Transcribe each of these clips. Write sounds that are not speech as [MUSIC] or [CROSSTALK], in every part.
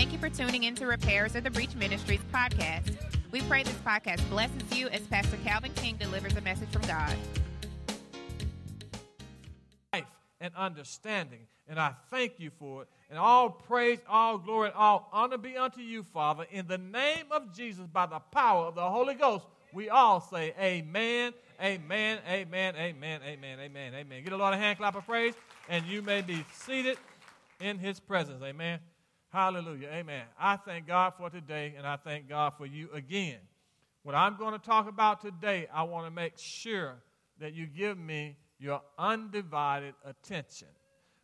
Thank you for tuning in to Repairers of the Breach Ministries podcast. We pray this podcast blesses you as Pastor Calvin King delivers a message from God. Life and understanding, and I thank you for it. And all praise, all glory, and all honor be unto you, Father. In the name of Jesus, by the power of the Holy Ghost, we all say amen, amen, amen, amen, amen, amen, amen. Get a lot of hand clap of praise, and you may be seated in his presence. Amen. Hallelujah. Amen. I thank God for today, and I thank God for you again. What I'm going to talk about today, I want to make sure that you give me your undivided attention.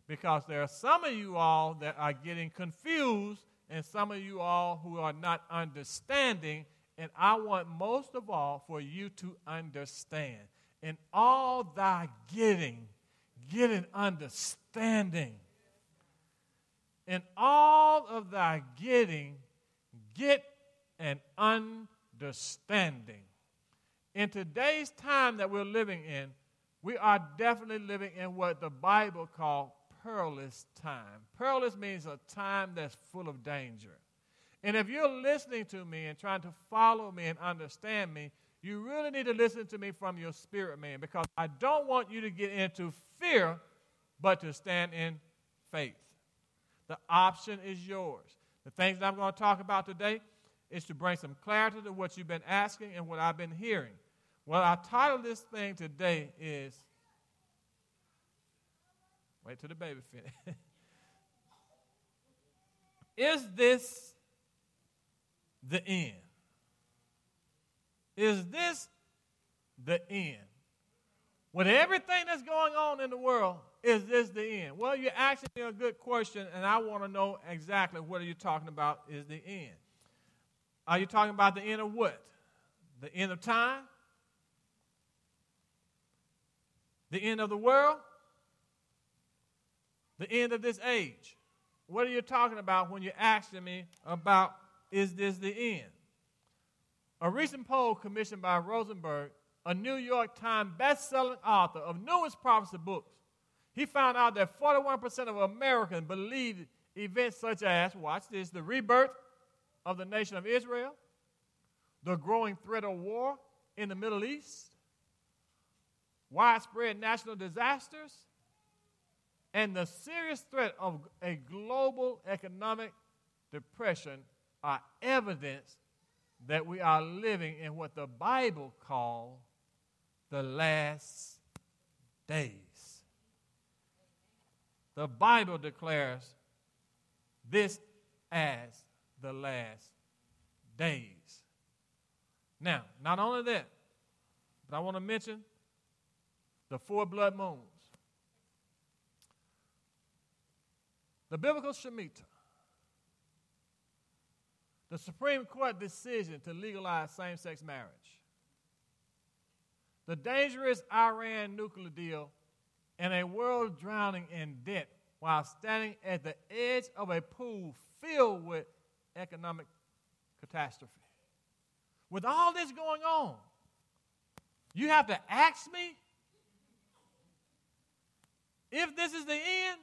Because there are some of you all that are getting confused, and some of you all who are not understanding. And I want most of all for you to understand. In all thy getting, get an understanding in all of thy getting, get an understanding. In today's time that we're living in, we are definitely living in what the Bible calls perilous time. Perilous means a time that's full of danger. And if you're listening to me and trying to follow me and understand me, you really need to listen to me from your spirit, man, because I don't want you to get into fear, but to stand in faith. The option is yours. The things that I'm going to talk about today is to bring some clarity to what you've been asking and what I've been hearing. Well, I titled this thing today is Wait till the baby finish. [LAUGHS] is this the end? Is this the end? With everything that's going on in the world, is this the end? Well, you're asking me a good question, and I want to know exactly what are you talking about is the end. Are you talking about the end of what? The end of time? The end of the world? The end of this age? What are you talking about when you're asking me about is this the end? A recent poll commissioned by Rosenberg, a New York Times best-selling author of numerous prophecy books, he found out that 41% of Americans believe events such as, watch this, the rebirth of the nation of Israel, the growing threat of war in the Middle East, widespread national disasters, and the serious threat of a global economic depression are evidence that we are living in what the Bible calls the last days. The Bible declares this as the last days. Now, not only that, but I want to mention the four blood moons. The biblical Shemitah, the Supreme Court decision to legalize same sex marriage, the dangerous Iran nuclear deal and a world drowning in debt while standing at the edge of a pool filled with economic catastrophe. With all this going on, you have to ask me if this is the end.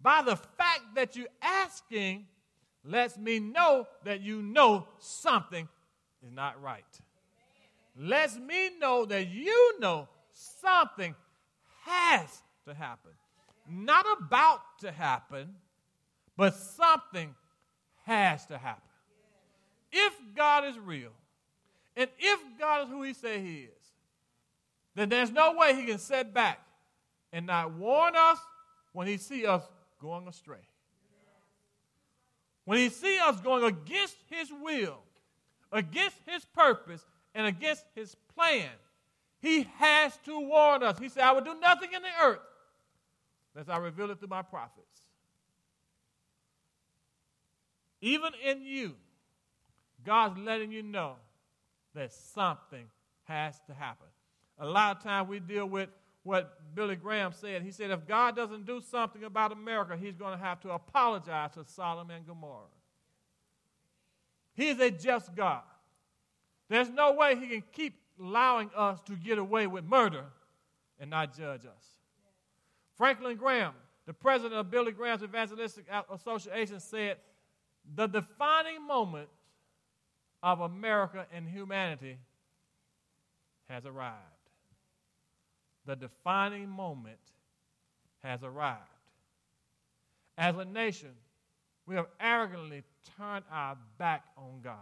By the fact that you're asking, lets me know that you know something is not right. Lets me know that you know something has to happen. Not about to happen, but something has to happen. If God is real, and if God is who He say He is, then there's no way He can sit back and not warn us when He see us going astray. When He see us going against His will, against His purpose, and against His plan, he has to warn us. He said, I will do nothing in the earth unless I reveal it through my prophets. Even in you, God's letting you know that something has to happen. A lot of times we deal with what Billy Graham said. He said, if God doesn't do something about America, he's going to have to apologize to Sodom and Gomorrah. He is a just God. There's no way he can keep allowing us to get away with murder and not judge us. Franklin Graham the president of Billy Graham's Evangelistic Association, said, The defining moment of America and humanity has arrived. The defining moment has arrived. As a nation, we have arrogantly turned our back on God.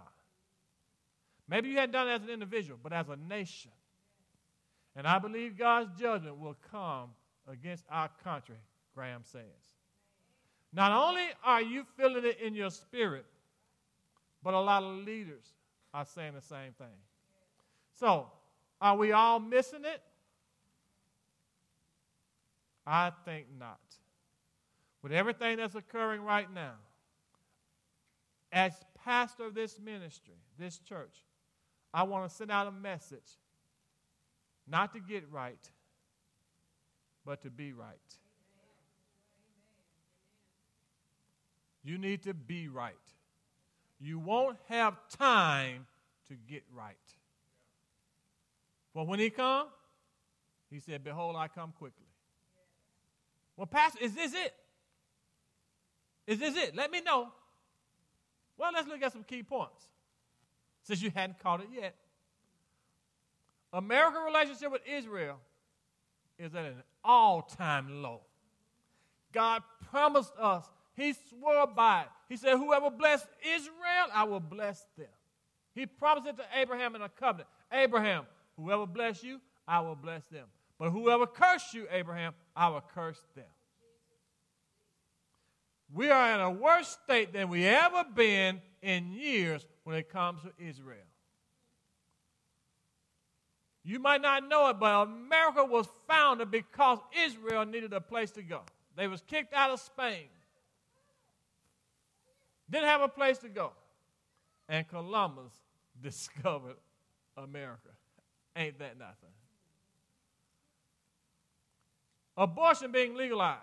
Maybe you hadn't done it as an individual, but as a nation. And I believe God's judgment will come against our country, Graham says. Not only are you feeling it in your spirit, but a lot of leaders are saying the same thing. So, are we all missing it? I think not. With everything that's occurring right now, as pastor of this ministry, this church, I want to send out a message not to get right, but to be right. You need to be right. You won't have time to get right. But when he come, he said, Behold, I come quickly. Well, Pastor, is this it? Is this it? Let me know. Well, let's look at some key points since you hadn't caught it yet. American relationship with Israel is at an all time low. God promised us, He swore by it. He said, Whoever bless Israel, I will bless them. He promised it to Abraham in a covenant. Abraham, whoever bless you, I will bless them. But whoever curse you, Abraham, I will curse them. We are in a worse state than we ever been in years when it comes to Israel. You might not know it, but America was founded because Israel needed a place to go. They was kicked out of Spain. Didn't have a place to go. And Columbus [LAUGHS] discovered America. Ain't that nothing? Abortion being legalized.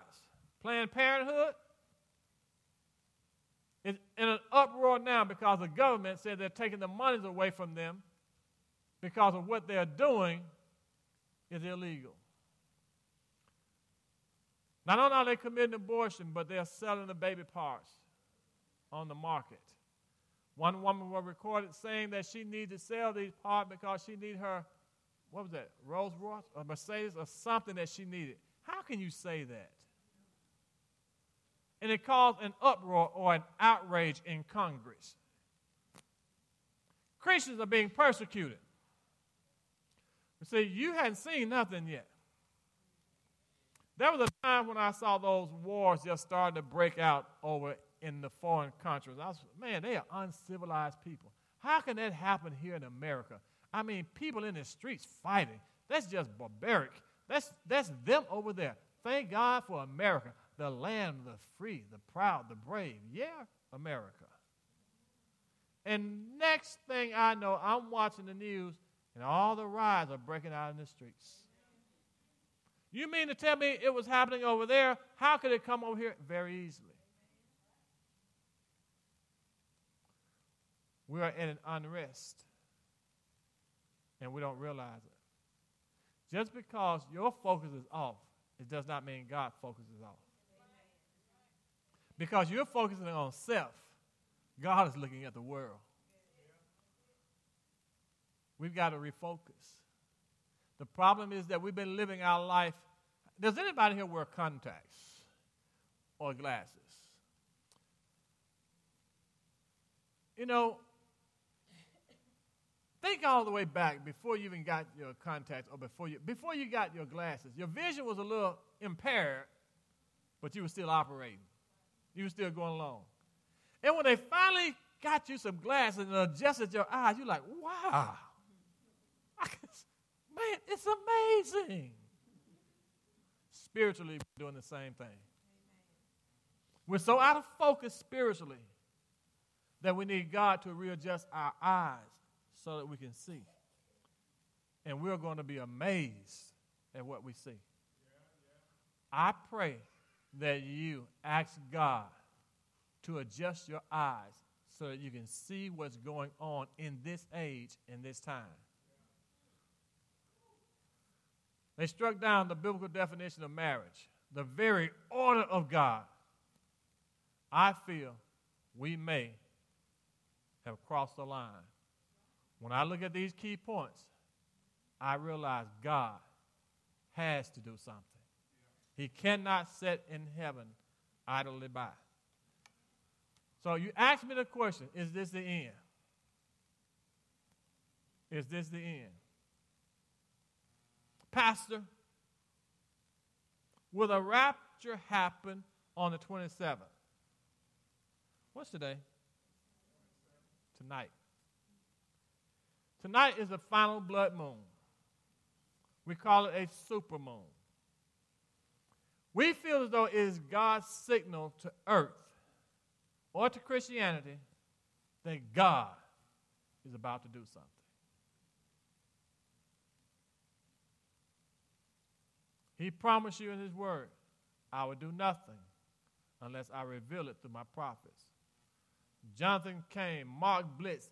Planned Parenthood in an uproar now because the government said they're taking the monies away from them because of what they're doing is illegal. Not only are they committing abortion, but they're selling the baby parts on the market. One woman was recorded saying that she needed to sell these parts because she needed her, what was that, Rolls Royce or Mercedes or something that she needed. How can you say that? And it caused an uproar or an outrage in Congress. Christians are being persecuted. You See, you hadn't seen nothing yet. There was a time when I saw those wars just starting to break out over in the foreign countries. I was, man, they are uncivilized people. How can that happen here in America? I mean, people in the streets fighting. That's just barbaric. That's, that's them over there. Thank God for America, the land of the free, the proud, the brave. Yeah, America. And next thing I know, I'm watching the news and all the riots are breaking out in the streets. You mean to tell me it was happening over there? How could it come over here? Very easily. We are in an unrest, and we don't realize it. Just because your focus is off, it does not mean God's focus is off. Because you're focusing on self, God is looking at the world. We've got to refocus. The problem is that we've been living our life. Does anybody here wear contacts or glasses? You know, think all the way back before you even got your contacts or before you before you got your glasses. Your vision was a little impaired, but you were still operating. You were still going along. And when they finally got you some glasses and adjusted your eyes, you're like, wow. Man, it's amazing. Spiritually, we're doing the same thing. We're so out of focus spiritually that we need God to readjust our eyes so that we can see. And we're going to be amazed at what we see. I pray that you ask God to adjust your eyes so that you can see what's going on in this age, and this time. They struck down the biblical definition of marriage. the very order of God, I feel we may have crossed the line. When I look at these key points, I realize God has to do something. He cannot sit in heaven idly by. So you ask me the question is this the end? Is this the end? Pastor, will a rapture happen on the 27th? What's today? Tonight. Tonight is the final blood moon. We call it a super moon. We feel as though it is God's signal to earth or to Christianity that God is about to do something. He promised you in His Word, I will do nothing unless I reveal it through my prophets. Jonathan Cain, Mark Blitz,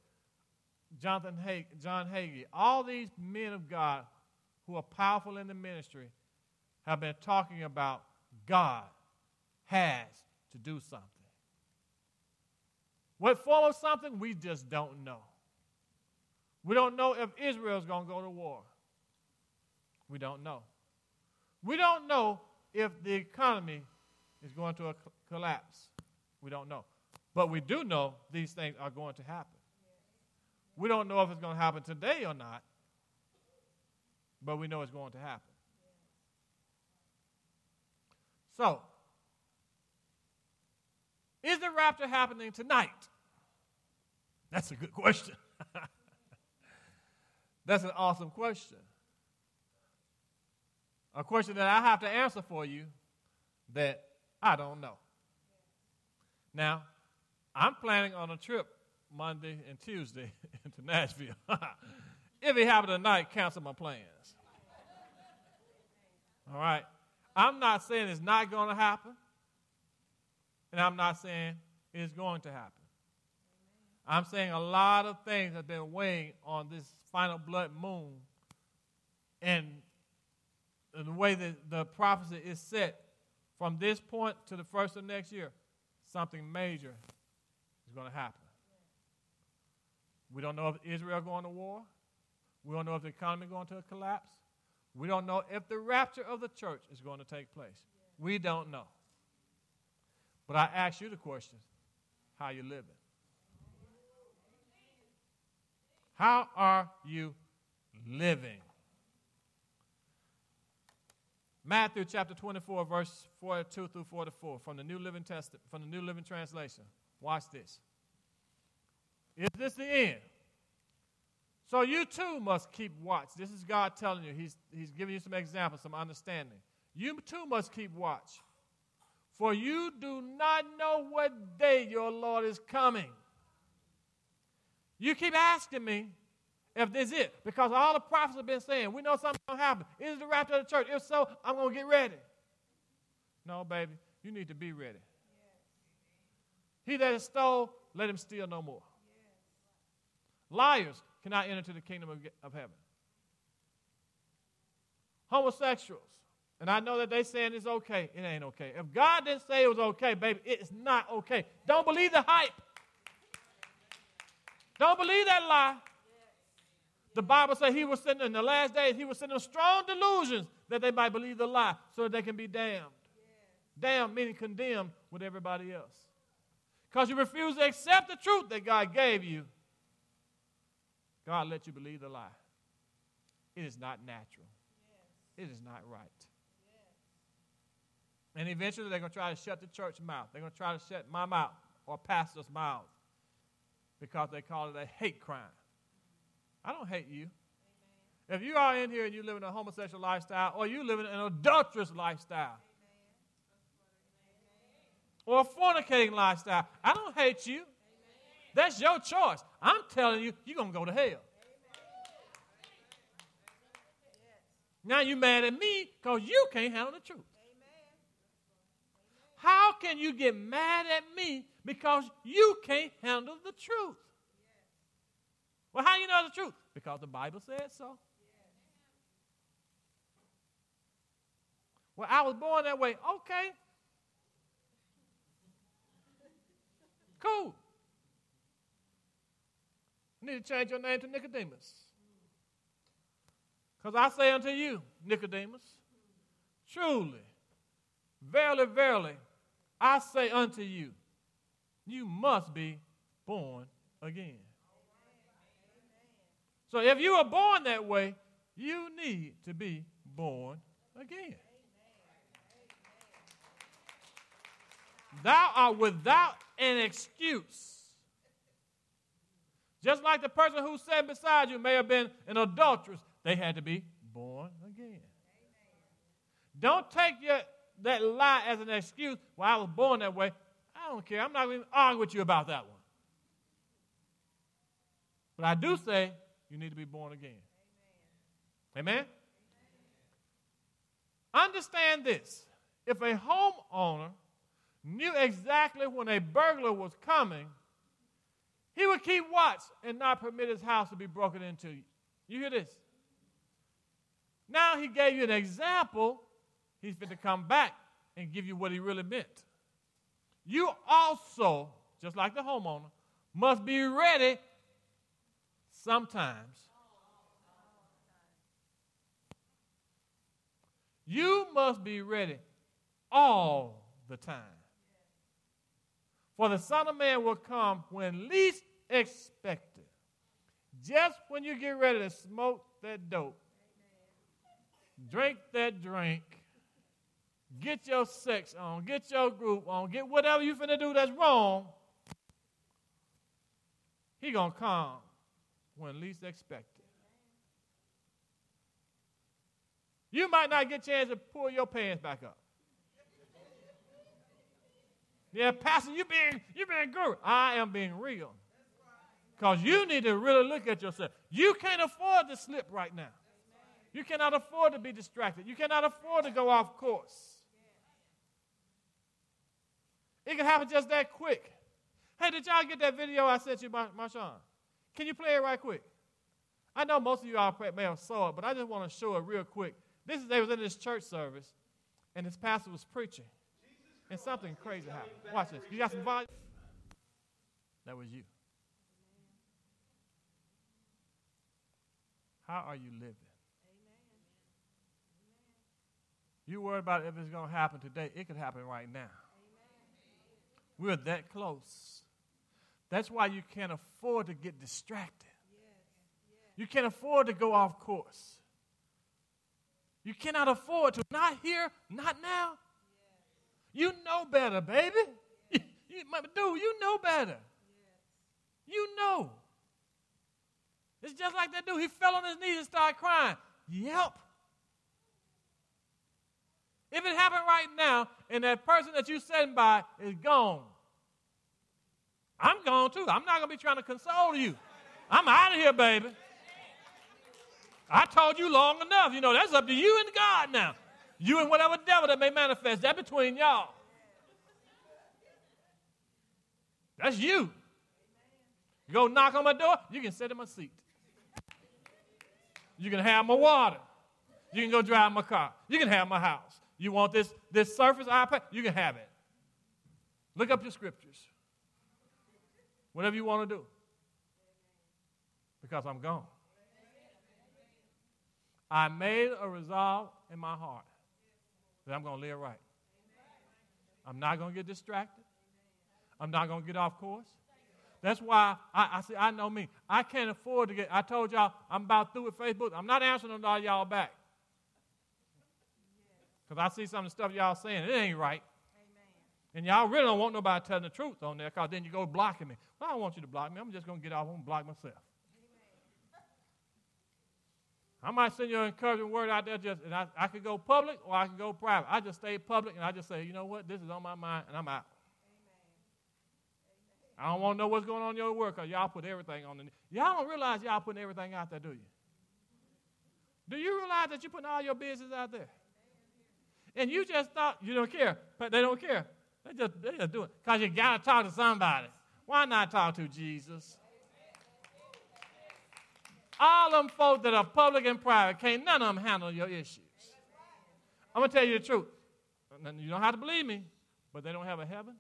Jonathan Hag- John Hagee, all these men of God who are powerful in the ministry have been talking about God has to do something. What form of something, we just don't know. We don't know if Israel's going to go to war. We don't know. We don't know if the economy is going to collapse. We don't know. But we do know these things are going to happen. We don't know if it's going to happen today or not, but we know it's going to happen. So, is the rapture happening tonight? That's a good question. [LAUGHS] That's an awesome question a question that I have to answer for you that I don't know. Now, I'm planning on a trip Monday and Tuesday [LAUGHS] into Nashville. [LAUGHS] if it happens tonight, cancel my plans. All right? I'm not saying it's not going to happen, and I'm not saying it's going to happen. I'm saying a lot of things have been weighing on this final blood moon, and the way that the prophecy is set from this point to the first of next year, something major is going to happen. We don't know if Israel going to war. We don't know if the economy is going to collapse. We don't know if the rapture of the church is going to take place. We don't know. But I ask you the question, how you living? How are you living? Matthew chapter 24, verse 42 through 44 from the New Living Testament, from the New Living Translation. Watch this. Is this the end? So you too must keep watch. This is God telling you. He's, he's giving you some examples, some understanding. You too must keep watch. For you do not know what day your Lord is coming. You keep asking me, if this is it. Because all the prophets have been saying, we know something's going to happen. Is the rapture of the church? If so, I'm going to get ready. No, baby, you need to be ready. Yes. He that is stole, let him steal no more. Yes. Liars cannot enter into the kingdom of, of heaven. Homosexuals, and I know that they saying it's okay. It ain't okay. If God didn't say it was okay, baby, it's not okay. Don't believe the hype. Don't believe that lie. The Bible says he was sending in the last days, he was sending strong delusions that they might believe the lie so that they can be damned. Damned meaning condemned with everybody else. Because you refuse to accept the truth that God gave you, God let you believe the lie. It is not natural. It is not right. And eventually they're going to try to shut the church mouth. They're going to try to shut my mouth or pastor's mouth because they call it a hate crime. I don't hate you. Amen. If you are in here and you live in a homosexual lifestyle or you live in an adulterous lifestyle Amen. or a fornicating lifestyle, I don't hate you. Amen. That's your choice. I'm telling you, you're going to go to hell. Now you mad at me because you can't handle the truth. How can you get mad at me because you can't handle the truth? Well, how do you know the truth? Because the Bible said so. Well, I was born that way. Okay. Cool. You need to change your name to Nicodemus. Because I say unto you, Nicodemus, truly, verily, verily, I say unto you, you must be born again. So if you are born that way, you need to be born again. Thou art without an excuse. Just like the person who sat beside you may have been an adulteress, they had to be born again. Don't take your, that lie as an excuse. Well, I was born that way. I don't care. I'm not going to argue with you about that one. But I do say you need to be born again. Amen? Amen? Understand this. If a homeowner knew exactly when a burglar was coming, he would keep watch and not permit his house to be broken into. You hear this? Now he gave you an example. He's going to come back and give you what he really meant. You also, just like the homeowner, must be ready sometimes. You must be ready all the time. For the Son of Man will come when least expected. Just when you get ready to smoke that dope, drink that drink, get your sex on, get your group on, get whatever you finna do that's wrong, he gonna come when least expected. You might not get a chance to pull your pants back up. Yeah, Pastor, you being you being good. I am being real. Because you need to really look at yourself. You can't afford to slip right now. You cannot afford to be distracted. You cannot afford to go off course. It can happen just that quick. Hey, did y'all get that video I sent you, Marshawn? Can you play it right quick? I know most of you all may have saw it, but I just want to show it real quick. This is they was in this church service, and this pastor was preaching and something crazy happened. Watch this. You got some volume? That was you. How are you living? You worry about if it's going to happen today. It could happen right now. We're that close. That's why you can't afford to get distracted. You can't afford to go off course. You cannot afford to. Not here, not now. You know better, baby. [LAUGHS] Dude, you know better. You know. It's just like that dude. He fell on his knees and started crying. Yep. If it happened right now and that person that you're sitting by is gone, I'm gone too. I'm not going to be trying to console you. I'm out of here, baby. I told you long enough. You know, that's up to you and God now. You and whatever devil that may manifest, that between y'all. That's you. You go knock on my door, you can sit in my seat. You can have my water. You can go drive my car. You can have my house. You want this, this Surface iPad? You can have it. Look up your scriptures. Whatever you want to do. Because I'm gone. I made a resolve in my heart that I'm going to live right. I'm not going to get distracted. I'm not going to get off course. That's why I, I say, I know me. I can't afford to get, I told y'all, I'm about through with Facebook. I'm not answering all y'all back. Because I see some of the stuff y'all saying, it ain't right. And y'all really don't want nobody telling the truth on there because then you go blocking me. Well, I don't want you to block me. I'm just going to get off and block myself. I might send you an encouraging word out there, just and I, I could go public or I could go private. I just stay public and I just say, you know what, this is on my mind and I'm out. I don't want to know what's going on in your work because y'all put everything on the Y'all don't realize y'all putting everything out there, do you? Do you realize that you're putting all your business out there? And you just thought you don't care, but they don't care. They just, they just do it because you got to talk to somebody. Why not talk to Jesus? All them folks that are public and private, can't none of them handle your issues. I'm going to tell you the truth. You don't have to believe me, but they don't have a heaven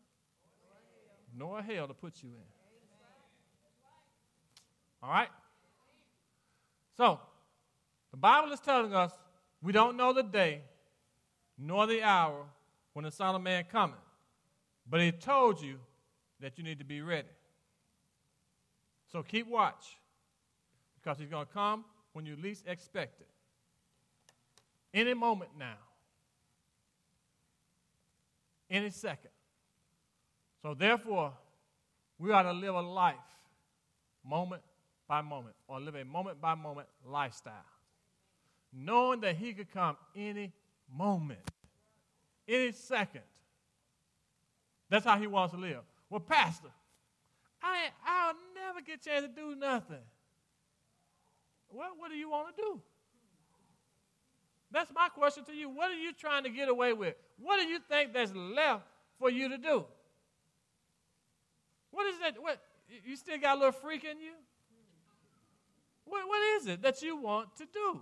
nor a hell to put you in. All right? So, the Bible is telling us we don't know the day nor the hour when the Son of Man cometh. But he told you that you need to be ready. So keep watch because he's going to come when you least expect it. Any moment now. Any second. So therefore, we ought to live a life moment by moment or live a moment by moment lifestyle. Knowing that he could come any moment, any second. That's how he wants to live. Well, Pastor, I, I'll never get a chance to do nothing. Well, what do you want to do? That's my question to you. What are you trying to get away with? What do you think that's left for you to do? What is that? What you still got a little freak in you? What, what is it that you want to do?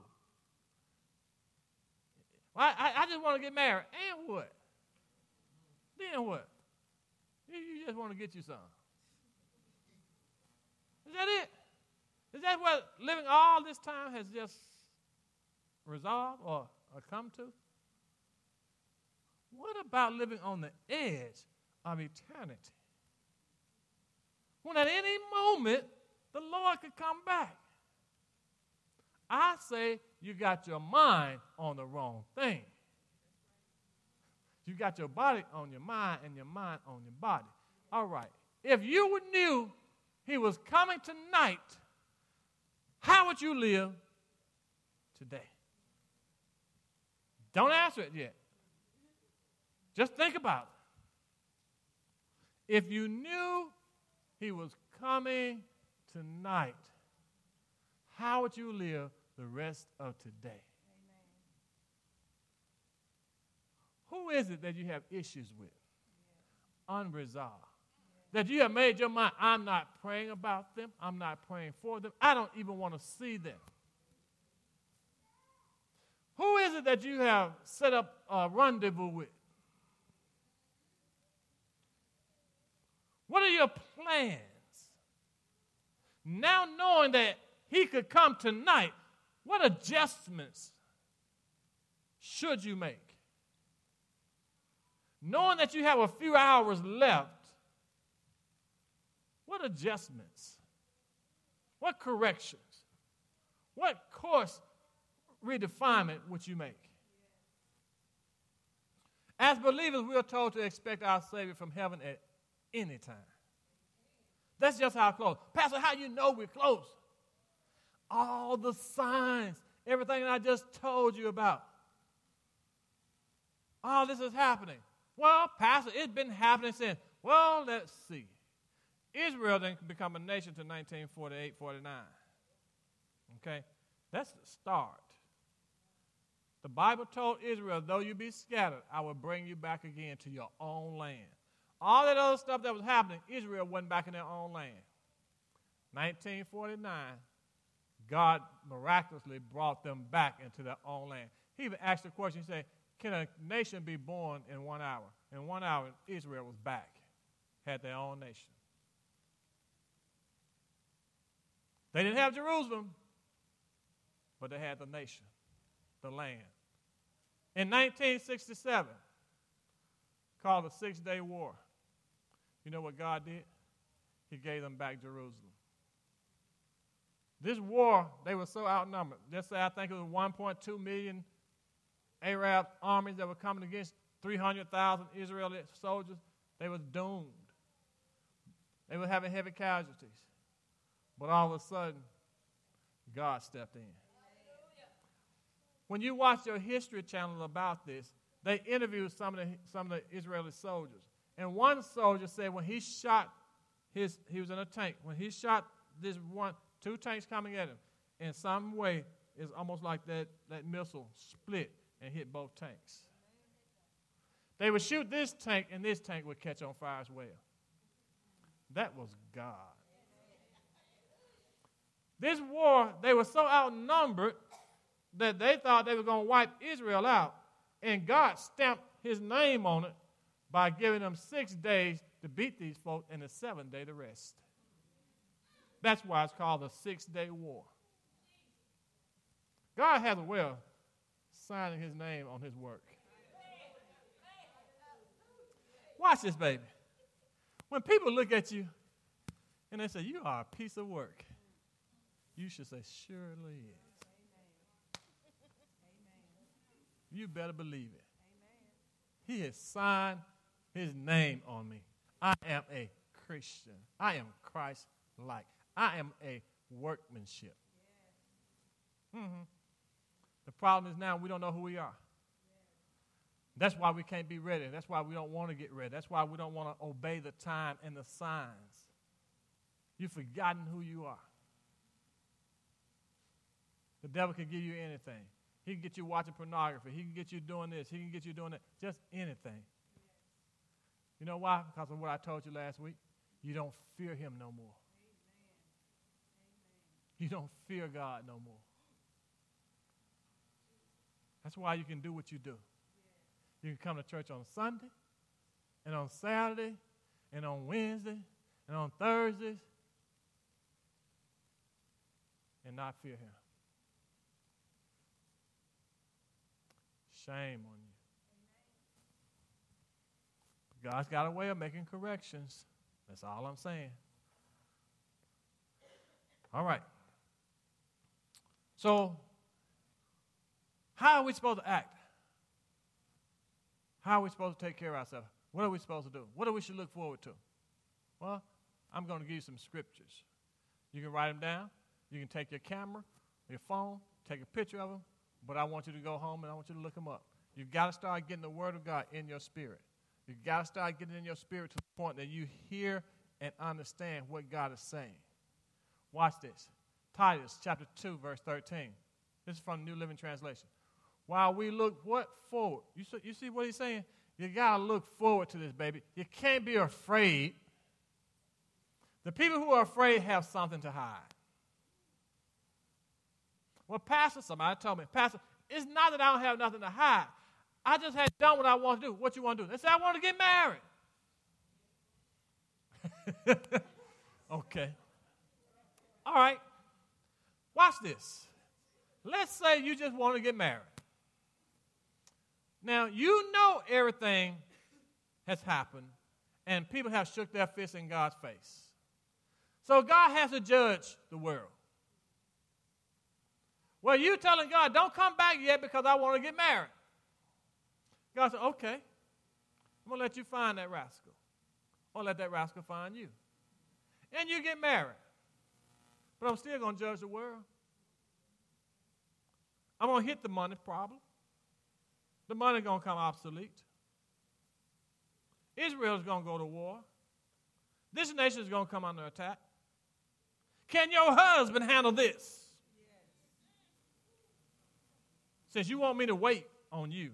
I, I, I just want to get married. And what? Then what? You, you just want to get you some. Is that it? Is that what living all this time has just resolved or, or come to? What about living on the edge of eternity? When at any moment the Lord could come back. I say you got your mind on the wrong thing. You got your body on your mind and your mind on your body. All right. If you knew he was coming tonight, how would you live today? Don't answer it yet. Just think about it. If you knew he was coming tonight, how would you live the rest of today? Who is it that you have issues with? Unresolved. That you have made your mind, I'm not praying about them, I'm not praying for them, I don't even want to see them. Who is it that you have set up a rendezvous with? What are your plans? Now, knowing that he could come tonight, what adjustments should you make? Knowing that you have a few hours left, what adjustments? What corrections? What course redefinement would you make? As believers, we are told to expect our Savior from heaven at any time. That's just how close. Pastor, how you know we're close? All the signs, everything I just told you about. All this is happening. Well, Pastor, it's been happening since. Well, let's see. Israel didn't become a nation until 1948 49. Okay? That's the start. The Bible told Israel, though you be scattered, I will bring you back again to your own land. All that other stuff that was happening, Israel wasn't back in their own land. 1949, God miraculously brought them back into their own land. He even asked the question, he said, Can a nation be born in one hour? In one hour, Israel was back, had their own nation. They didn't have Jerusalem, but they had the nation, the land. In 1967, called the Six Day War, you know what God did? He gave them back Jerusalem. This war, they were so outnumbered. Let's say I think it was 1.2 million Arab armies that were coming against 300,000 Israeli soldiers. They were doomed. They were having heavy casualties. But all of a sudden, God stepped in. When you watch your history channel about this, they interviewed some of the, some of the Israeli soldiers. And one soldier said when he shot his, he was in a tank, when he shot this one, two tanks coming at him, in some way, it's almost like that, that missile split and hit both tanks. They would shoot this tank, and this tank would catch on fire as well. That was God. This war, they were so outnumbered that they thought they were going to wipe Israel out. And God stamped his name on it by giving them six days to beat these folks and the seventh day to rest. That's why it's called the Six Day War. God has a way of signing his name on his work. Watch this, baby. When people look at you and they say, You are a piece of work, you should say, Surely is. Amen. You better believe it. Amen. He has signed his name on me. I am a Christian. I am Christ like. I am a workmanship. Mm-hmm. The problem is now we don't know who we are. That's why we can't be ready. That's why we don't want to get ready. That's why we don't want to obey the time and the signs. You've forgotten who you are. The devil can give you anything. He can get you watching pornography. He can get you doing this. He can get you doing that. Just anything. You know why? Because of what I told you last week. You don't fear him no more. You don't fear God no more. That's why you can do what you do. You can come to church on Sunday and on Saturday and on Wednesday and on Thursdays and not fear him. Shame on you. God's got a way of making corrections. That's all I'm saying. All right. So, how are we supposed to act? How are we supposed to take care of ourselves? What are we supposed to do? What do we should look forward to? Well, I'm going to give you some scriptures. You can write them down. You can take your camera, your phone, take a picture of them, but I want you to go home and I want you to look them up. You've got to start getting the Word of God in your spirit. You've got to start getting in your spirit to the point that you hear and understand what God is saying. Watch this. Titus chapter 2, verse 13. This is from the New Living Translation. While we look what forward? You see, you see what he's saying? You got to look forward to this, baby. You can't be afraid. The people who are afraid have something to hide. Well, Pastor, somebody told me, Pastor, it's not that I don't have nothing to hide. I just had done what I want to do. What you want to do? They said, I want to get married. [LAUGHS] okay. All right. Watch this. Let's say you just want to get married. Now, you know everything has happened, and people have shook their fists in God's face. So God has to judge the world. Well, you telling God, don't come back yet because I want to get married. God said, okay, I'm going to let you find that rascal. Or let that rascal find you. And you get married. But I'm still going to judge the world. I'm going to hit the money problem. The money going to come obsolete. Israel is going to go to war. This nation is going to come under attack. Can your husband handle this? Says you want me to wait on you.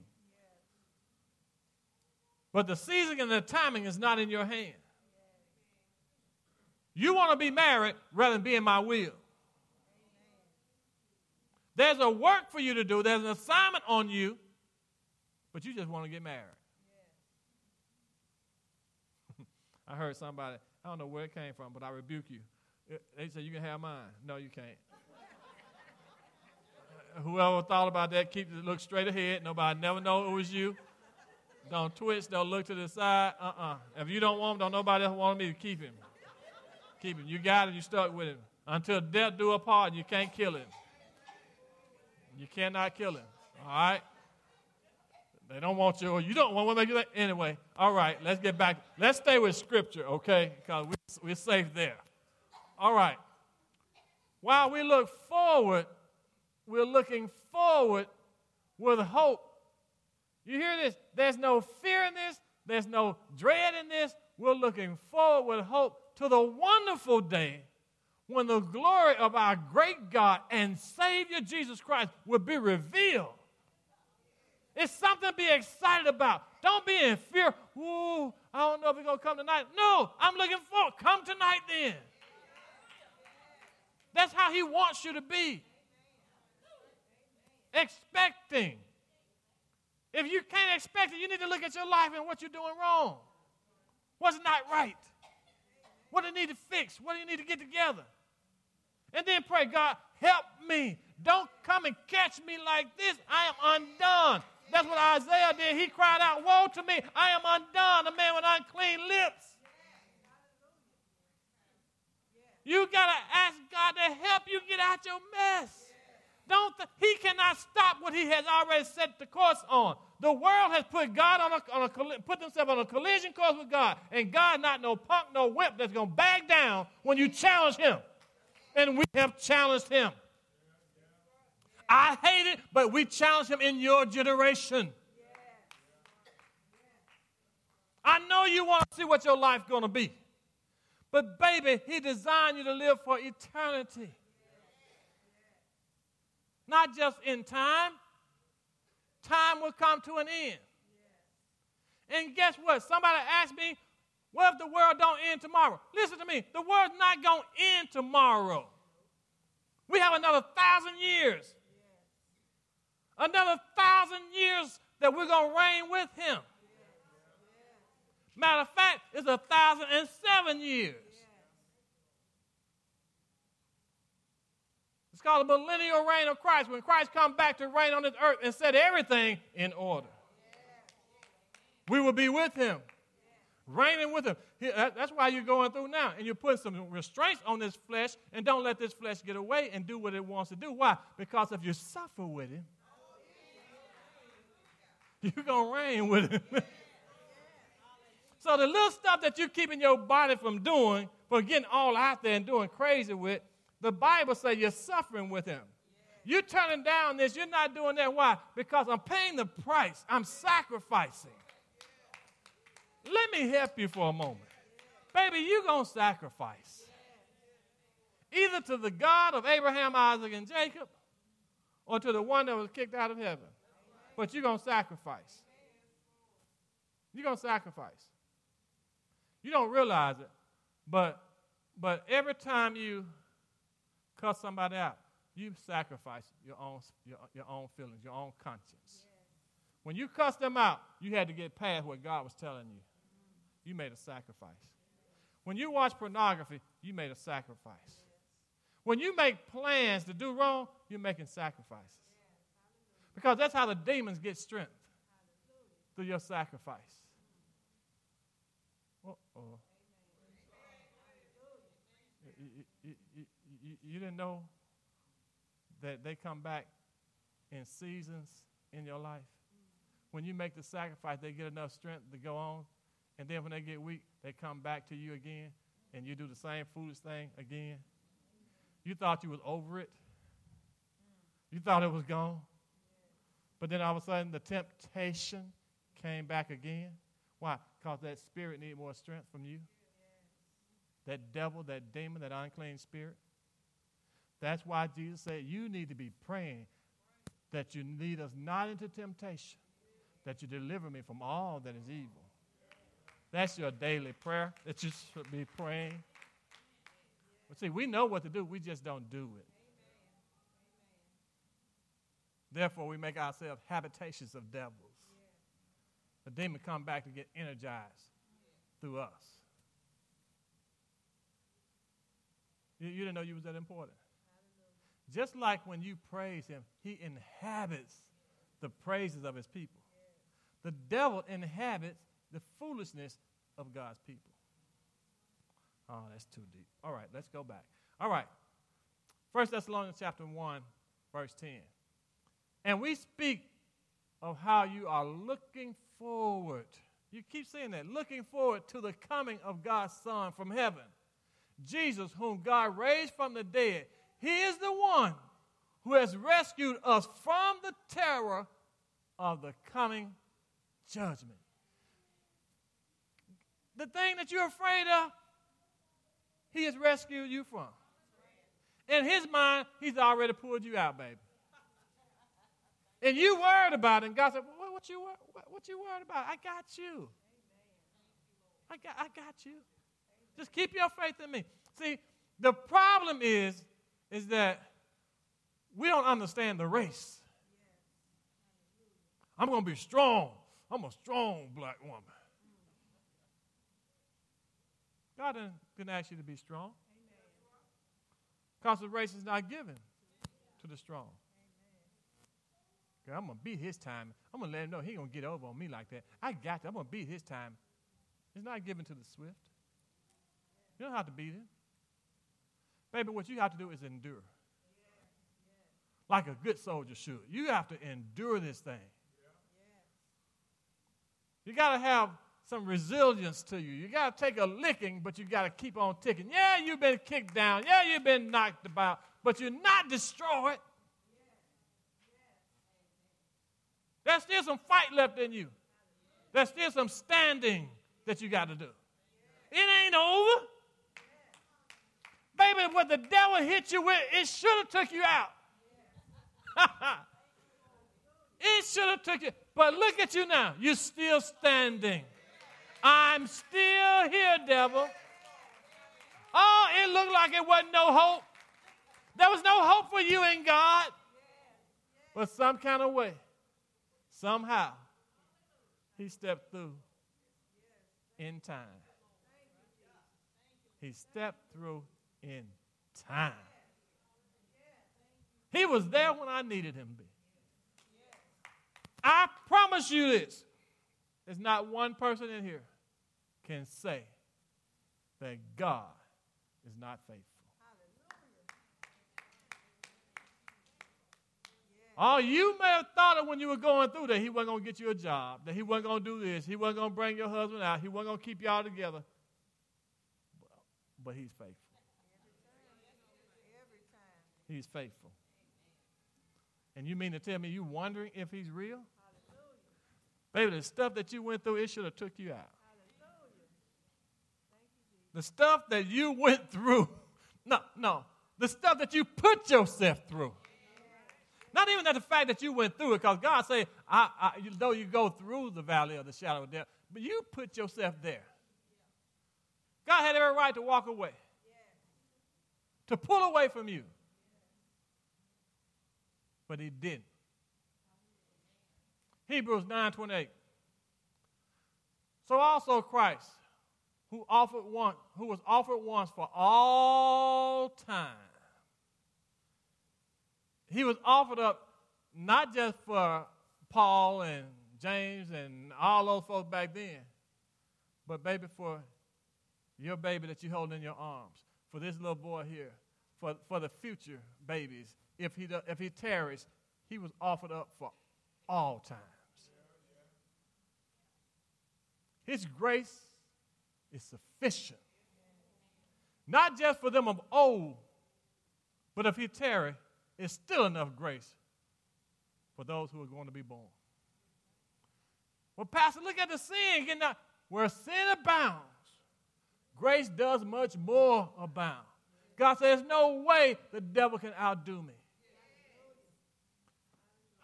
But the season and the timing is not in your hand. You want to be married rather than be in my will. There's a work for you to do, there's an assignment on you, but you just want to get married. [LAUGHS] I heard somebody, I don't know where it came from, but I rebuke you. They said, You can have mine. No, you can't. Whoever thought about that, keep look straight ahead. Nobody never know it was you. Don't twist, don't look to the side. Uh-uh. If you don't want him, don't nobody else want me to keep him. Keep him. You got him, you stuck with him. Until death do a part, you can't kill him. You cannot kill him. All right? They don't want you, or you don't want to make you. Anyway, all right, let's get back. Let's stay with Scripture, okay? Because we, we're safe there. All right. While we look forward, we're looking forward with hope you hear this? There's no fear in this, there's no dread in this. We're looking forward with hope to the wonderful day when the glory of our great God and Savior Jesus Christ will be revealed. It's something to be excited about. Don't be in fear. Ooh, I don't know if he's going to come tonight. No, I'm looking forward. Come tonight then. That's how he wants you to be. Expecting If you can't expect it, you need to look at your life and what you're doing wrong. What's not right? What do you need to fix? What do you need to get together? And then pray, God, help me. Don't come and catch me like this. I am undone. That's what Isaiah did. He cried out, Woe to me, I am undone, a man with unclean lips. You got to ask God to help you get out your mess. Don't th- he cannot stop what he has already set the course on. The world has put God on a, on a put themselves on a collision course with God, and God not no punk, no whip that's gonna back down when you challenge him. And we have challenged him. I hate it, but we challenge him in your generation. I know you want to see what your life's gonna be. But baby, he designed you to live for eternity. Not just in time. Time will come to an end. And guess what? Somebody asked me, what if the world don't end tomorrow? Listen to me. The world's not going to end tomorrow. We have another thousand years. Another thousand years that we're going to reign with him. Matter of fact, it's a thousand and seven years. It's called the millennial reign of Christ, when Christ comes back to reign on this earth and set everything in order. We will be with him, reigning with him. That's why you're going through now. And you're putting some restraints on this flesh, and don't let this flesh get away and do what it wants to do. Why? Because if you suffer with him, [LAUGHS] you're going to reign with him. [LAUGHS] so the little stuff that you're keeping your body from doing, from getting all out there and doing crazy with, the Bible says you're suffering with him. You're turning down this. You're not doing that. Why? Because I'm paying the price. I'm sacrificing. Let me help you for a moment. Baby, you're going to sacrifice. Either to the God of Abraham, Isaac, and Jacob, or to the one that was kicked out of heaven. But you're going to sacrifice. You're going to sacrifice. You don't realize it, but, but every time you cuss somebody out, you sacrifice your own, your, your own feelings, your own conscience. When you cuss them out, you had to get past what God was telling you. Mm-hmm. You made a sacrifice. When you watch pornography, you made a sacrifice. When you make plans to do wrong, you're making sacrifices. Because that's how the demons get strength through your sacrifice. Uh-oh. You didn't know that they come back in seasons in your life? When you make the sacrifice, they get enough strength to go on. And then when they get weak, they come back to you again and you do the same foolish thing again. You thought you was over it. You thought it was gone. But then all of a sudden the temptation came back again. Why? Because that spirit needed more strength from you. That devil, that demon, that unclean spirit. That's why Jesus said, You need to be praying that you lead us not into temptation, that you deliver me from all that is evil. That's your daily prayer that you should be praying. But see, we know what to do, we just don't do it. Therefore, we make ourselves habitations of devils. The demon come back to get energized through us. You, you didn't know you was that important. Just like when you praise him, he inhabits the praises of his people. The devil inhabits the foolishness of God's people. Oh, that's too deep. All right, let's go back. All right. First Thessalonians chapter 1, verse 10. And we speak of how you are looking forward. You keep saying that, looking forward to the coming of God's Son from heaven. Jesus, whom God raised from the dead he is the one who has rescued us from the terror of the coming judgment. The thing that you're afraid of, He has rescued you from. In His mind, He's already pulled you out, baby. And you worried about it, and God said, what, what, you, what, what you worried about? I got you. I got, I got you. Just keep your faith in me. See, the problem is is that we don't understand the race. I'm going to be strong. I'm a strong black woman. God didn't, ask you to be strong. Because the race is not given to the strong. I'm to beat his time. I'm to let him know he going to get over on me like that. I got to. I'm to beat his time. It's not given to the swift. You don't have to beat him. Baby, what you have to do is endure. Like a good soldier should. You have to endure this thing. You got to have some resilience to you. You got to take a licking, but you got to keep on ticking. Yeah, you've been kicked down. Yeah, you've been knocked about, but you're not destroyed. There's still some fight left in you. There's still some standing that you got to do. It ain't over. Baby, what the devil hit you with, it should have took you out. [LAUGHS] it should have took you. But look at you now. You're still standing. I'm still here, devil. Oh, it looked like it wasn't no hope. There was no hope for you in God. But some kind of way, somehow, he stepped through in time. He stepped through in time. He was there when I needed him to be. I promise you this. There's not one person in here can say that God is not faithful. Oh, you may have thought it when you were going through that he wasn't going to get you a job, that he wasn't going to do this, he wasn't going to bring your husband out, he wasn't going to keep y'all together. But he's faithful. He's faithful. And you mean to tell me you wondering if he's real? Baby, the stuff that you went through, it should have took you out. The stuff that you went through, no, no, the stuff that you put yourself through. Not even that the fact that you went through it, because God said, I, I, though you go through the valley of the shadow of death, but you put yourself there. God had every right to walk away, to pull away from you. But he didn't. Hebrews 9:28. So also Christ, who offered one, who was offered once for all time. He was offered up not just for Paul and James and all those folks back then, but baby for your baby that you hold in your arms, for this little boy here, for, for the future babies. If he, if he tarries, he was offered up for all time. His grace is sufficient. Not just for them of old, but if he tarry, it's still enough grace for those who are going to be born. Well, Pastor, look at the sin. Where sin abounds, grace does much more abound. God says, no way the devil can outdo me.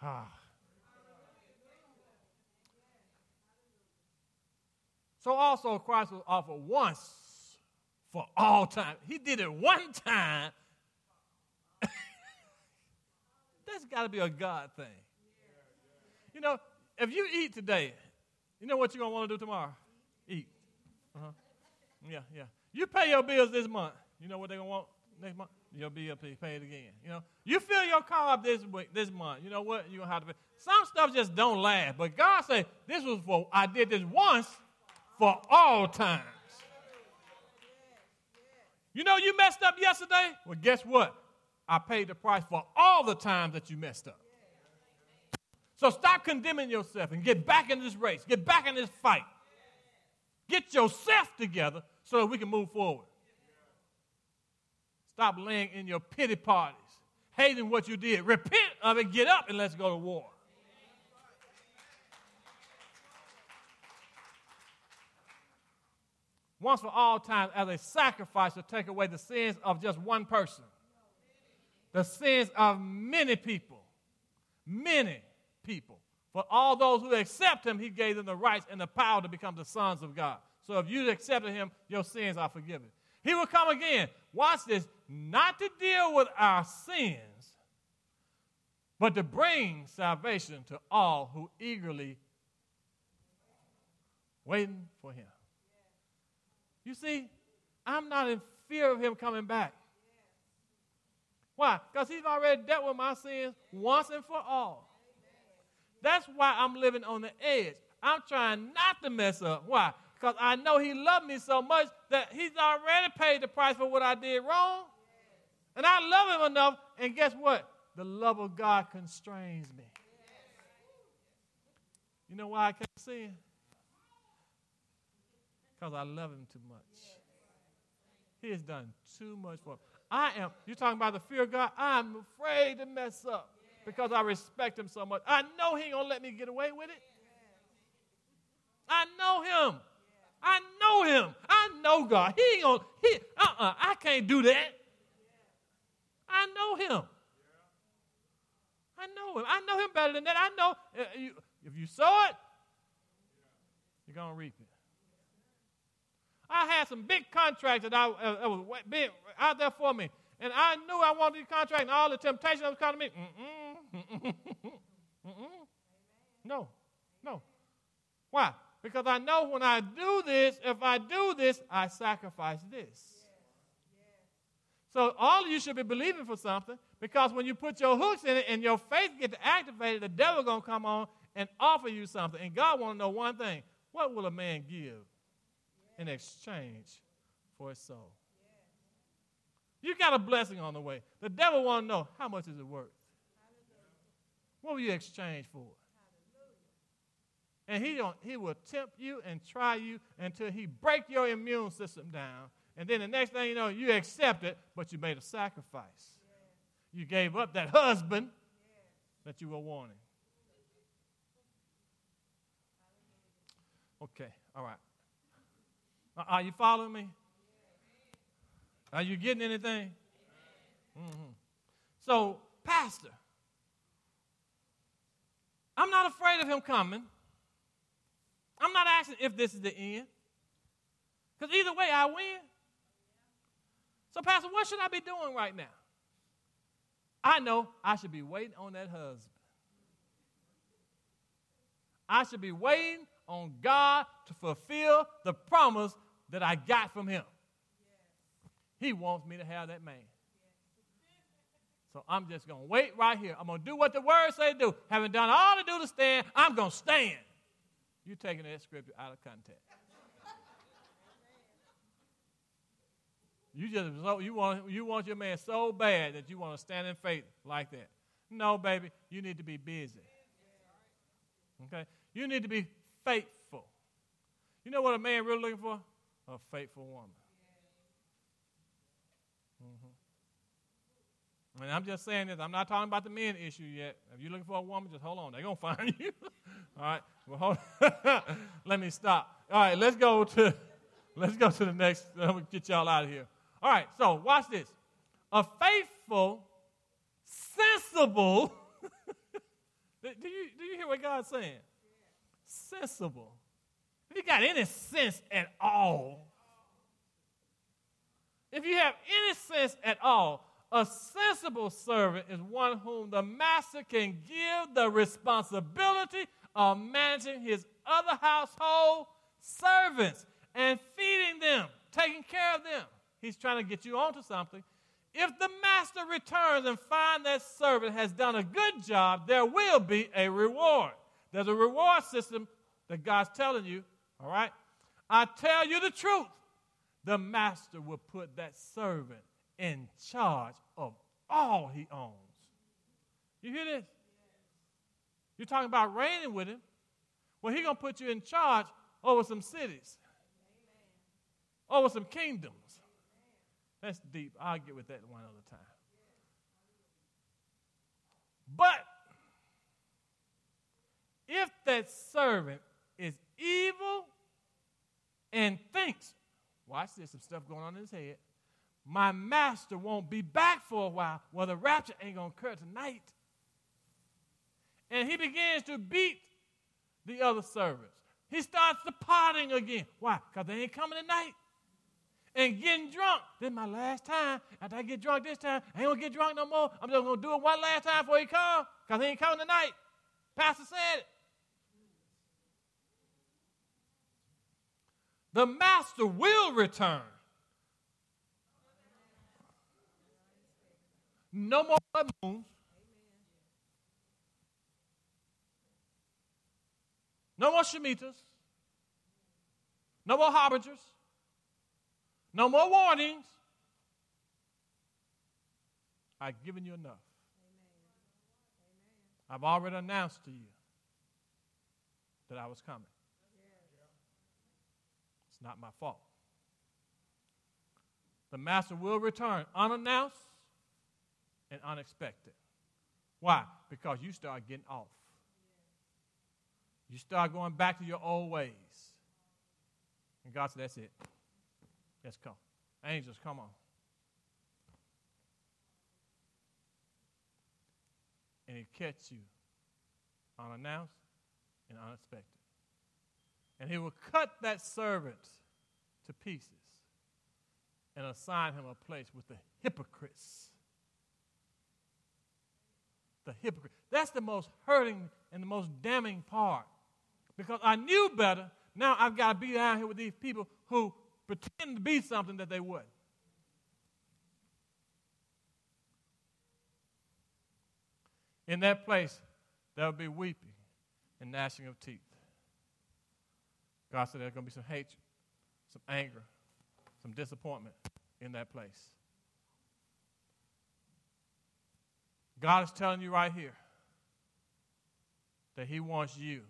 Ah. So also Christ was offered once for all time. He did it one time. [LAUGHS] That's got to be a God thing. You know, if you eat today, you know what you're going to want to do tomorrow? Eat. Uh-huh. Yeah, yeah. You pay your bills this month. You know what they're going to want next month? Your bill it again. You know, you fill your car up this week, this month. You know what? You're going to have to pay. Some stuff just don't last. But God said, this was for, I did this once for all times. You know, you messed up yesterday? Well, guess what? I paid the price for all the times that you messed up. So stop condemning yourself and get back in this race, get back in this fight. Get yourself together so that we can move forward. Stop laying in your pity parties, hating what you did. Repent of it, get up, and let's go to war. once for all time as a sacrifice to take away the sins of just one person, the sins of many people. Many people. For all those who accept him, he gave them the rights and the power to become the sons of God. So if you accepted him, your sins are forgiven. He will come again. Watch this. Not to deal with our sins, but to bring salvation to all who eagerly waiting for him. You see, I'm not in fear of him coming back. Why? Because he's already dealt with my sins once and for all. That's why I'm living on the edge. I'm trying not to mess up. Why? Because I know he loved me so much that he's already paid the price for what I did wrong. And I love him enough. And guess what? The love of God constrains me. You know why I can't sin? Because I love him too much. He has done too much for me. I am, you're talking about the fear of God? I'm afraid to mess up because I respect him so much. I know he ain't to let me get away with it. I know him. I know him. I know God. He ain't gonna, he, uh-uh, I can't do that. I know him. I know him. I know him better than that. I know uh, you, if you sow it, you're going to reap it. I had some big contracts that I uh, was out there for me, and I knew I wanted these contracts, and all the temptation that was coming to me. Mm-mm, [LAUGHS] mm-mm, mm-mm. No, no. Why? Because I know when I do this, if I do this, I sacrifice this. So all of you should be believing for something because when you put your hooks in it and your faith gets activated, the devil gonna come on and offer you something. And God want to know one thing: what will a man give in exchange for his soul? You got a blessing on the way. The devil want to know how much is it worth. What will you exchange for? And he, don't, he will tempt you and try you until he break your immune system down. And then the next thing you know, you accept it, but you made a sacrifice. You gave up that husband that you were wanting. Okay, all right. Are you following me? Are you getting anything? Mm-hmm. So, Pastor, I'm not afraid of him coming. I'm not asking if this is the end. Because either way, I win. So, Pastor, what should I be doing right now? I know I should be waiting on that husband. I should be waiting on God to fulfill the promise that I got from Him. He wants me to have that man. So I'm just going to wait right here. I'm going to do what the word say to do. Having done all to do to stand, I'm going to stand. You're taking that scripture out of context. You just you want you want your man so bad that you want to stand in faith like that. No, baby, you need to be busy. Okay, you need to be faithful. You know what a man really looking for? A faithful woman. And I'm just saying this. I'm not talking about the men issue yet. If you're looking for a woman, just hold on. They're gonna find [LAUGHS] you. All right. Well, hold [LAUGHS] let me stop. All right. Let's go to [LAUGHS] let's go to the next. Let me get y'all out of here. All right, so watch this. A faithful, sensible. do, you, do you hear what God's saying? Sensible. If you got any sense at all, if you have any sense at all, a sensible servant is one whom the master can give the responsibility of managing his other household servants and feeding them, taking care of them. He's trying to get you onto something. If the master returns and finds that servant has done a good job, there will be a reward. There's a reward system that God's telling you, all right? I tell you the truth. The master will put that servant in charge of all he owns. You hear this? You're talking about reigning with him. Well, he's going to put you in charge over some cities, over some kingdoms. That's deep. I'll get with that one other time. But if that servant is evil and thinks, watch this, some stuff going on in his head, my master won't be back for a while. Well, the rapture ain't going to occur tonight. And he begins to beat the other servants. He starts the potting again. Why? Because they ain't coming tonight and getting drunk. This is my last time. After I get drunk this time, I ain't gonna get drunk no more. I'm just gonna do it one last time before he comes because he ain't coming tonight. Pastor said it. The master will return. No more blood moons. No more Shemitahs. No more harbingers. No more warnings. I've given you enough. I've already announced to you that I was coming. It's not my fault. The master will return unannounced and unexpected. Why? Because you start getting off. You start going back to your old ways. And God said, That's it. Let's go. Angels, come on. And he catch you unannounced and unexpected. And he will cut that servant to pieces and assign him a place with the hypocrites. The hypocrite. That's the most hurting and the most damning part. Because I knew better. Now I've got to be down here with these people who pretend to be something that they would. In that place, there will be weeping and gnashing of teeth. God said there's going to be some hatred, some anger, some disappointment in that place. God is telling you right here that He wants you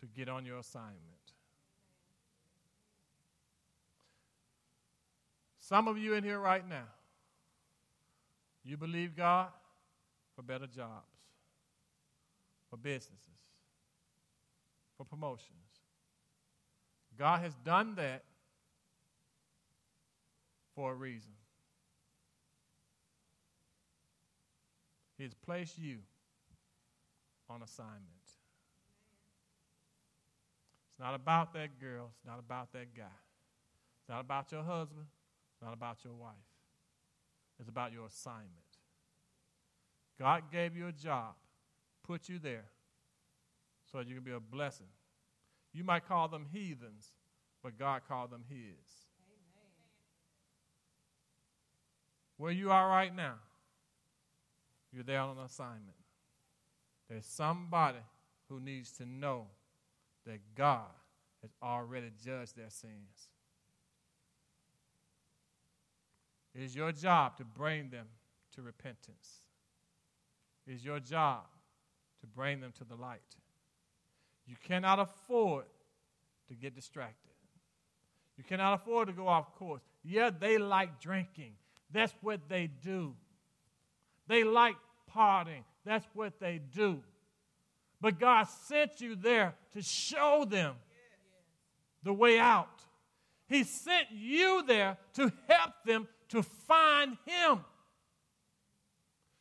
to get on your assignment. Some of you in here right now, you believe God for better jobs, for businesses, for promotions. God has done that for a reason. He has placed you on assignment. It's not about that girl. It's not about that guy. It's not about your husband. It's not about your wife. It's about your assignment. God gave you a job, put you there so that you can be a blessing. You might call them heathens, but God called them His. Amen. Where you are right now, you're there on an assignment. There's somebody who needs to know that God has already judged their sins. It is your job to bring them to repentance. It is your job to bring them to the light. You cannot afford to get distracted. You cannot afford to go off course. Yeah, they like drinking. That's what they do. They like partying. That's what they do. But God sent you there to show them the way out. He sent you there to help them to find Him.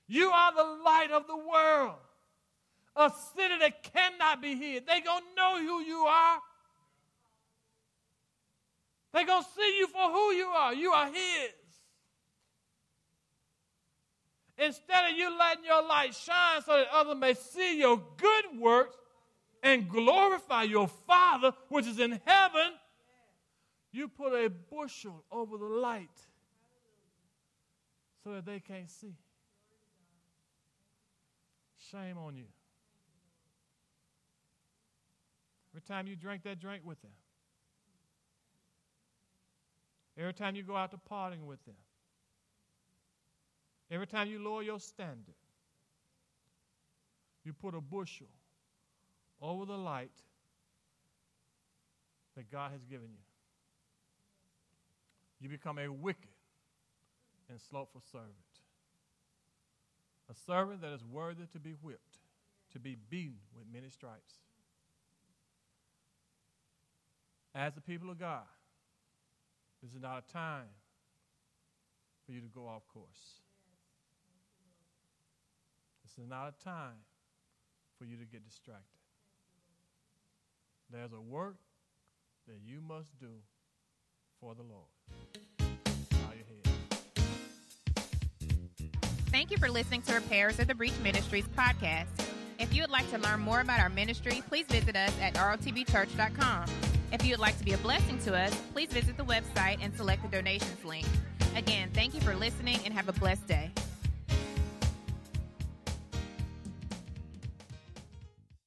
You are the light of the world. A city that cannot be hid. They're going to know who you are. They're going to see you for who you are. You are His. Instead of you letting your light shine so that others may see your good works and glorify your Father which is in heaven, you put a bushel over the light so that they can't see. Shame on you. Every time you drink that drink with them. Every time you go out to partying with them. Every time you lower your standard, you put a bushel over the light that God has given you. You become a wicked and slothful servant. A servant that is worthy to be whipped, to be beaten with many stripes. As the people of God, this is not a time for you to go off course. This is not a time for you to get distracted. There's a work that you must do for the Lord. Thank you for listening to Repairers of the Breach Ministries podcast. If you would like to learn more about our ministry, please visit us at rotbchurch.com. If you would like to be a blessing to us, please visit the website and select the donations link. Again, thank you for listening and have a blessed day.